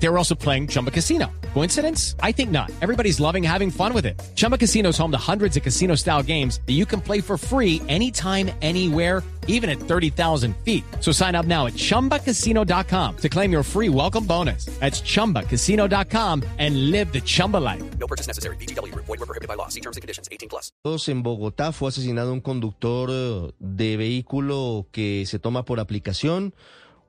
They were also playing Chumba Casino. Coincidence? I think not. Everybody's loving having fun with it. Chumba Casino is home to hundreds of casino style games that you can play for free anytime, anywhere, even at 30,000 feet. So sign up now at chumbacasino.com to claim your free welcome bonus. That's chumbacasino.com and live the Chumba life. No purchase necessary. VGW. Void were prohibited by law. See terms and conditions. 18 plus. En Bogotá fue asesinado un conductor eh, de vehículo que se toma por aplicación.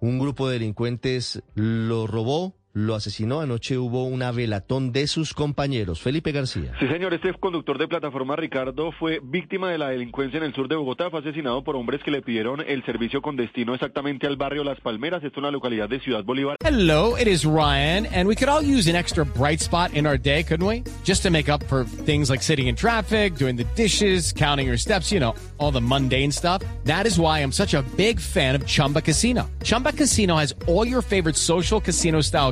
Un grupo de delincuentes lo robó, lo asesinó. Anoche hubo una velatón de sus compañeros. Felipe García. Sí, señor, este conductor de plataforma Ricardo fue víctima de la delincuencia en el sur de Bogotá. Fue asesinado por hombres que le pidieron el servicio con destino exactamente al barrio Las Palmeras. Esto es una localidad de Ciudad Bolívar. Hello, it is Ryan, and we could all use an extra bright spot in our day, couldn't we? Just to make up for things like sitting in traffic, doing the dishes, counting your steps, you know, all the mundane stuff. That is why I'm such a big fan of Chumba Casino. Chumba Casino has all your favorite social casino style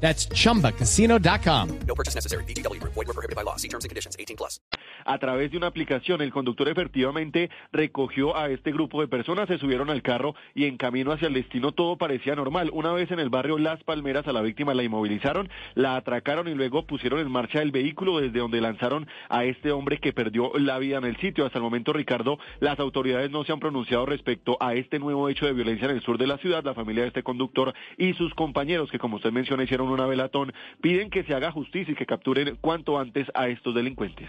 That's chumbacasino.com. No purchase necessary. BGW. Void were prohibited by law. See terms and conditions. 18 plus. A través de una aplicación, el conductor efectivamente recogió a este grupo de personas, se subieron al carro y en camino hacia el destino todo parecía normal. Una vez en el barrio Las Palmeras a la víctima la inmovilizaron, la atracaron y luego pusieron en marcha el vehículo desde donde lanzaron a este hombre que perdió la vida en el sitio. Hasta el momento, Ricardo, las autoridades no se han pronunciado respecto a este nuevo hecho de violencia en el sur de la ciudad. La familia de este conductor y sus compañeros, que como usted menciona, hicieron una velatón, piden que se haga justicia y que capturen cuanto antes a estos delincuentes.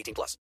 18 plus.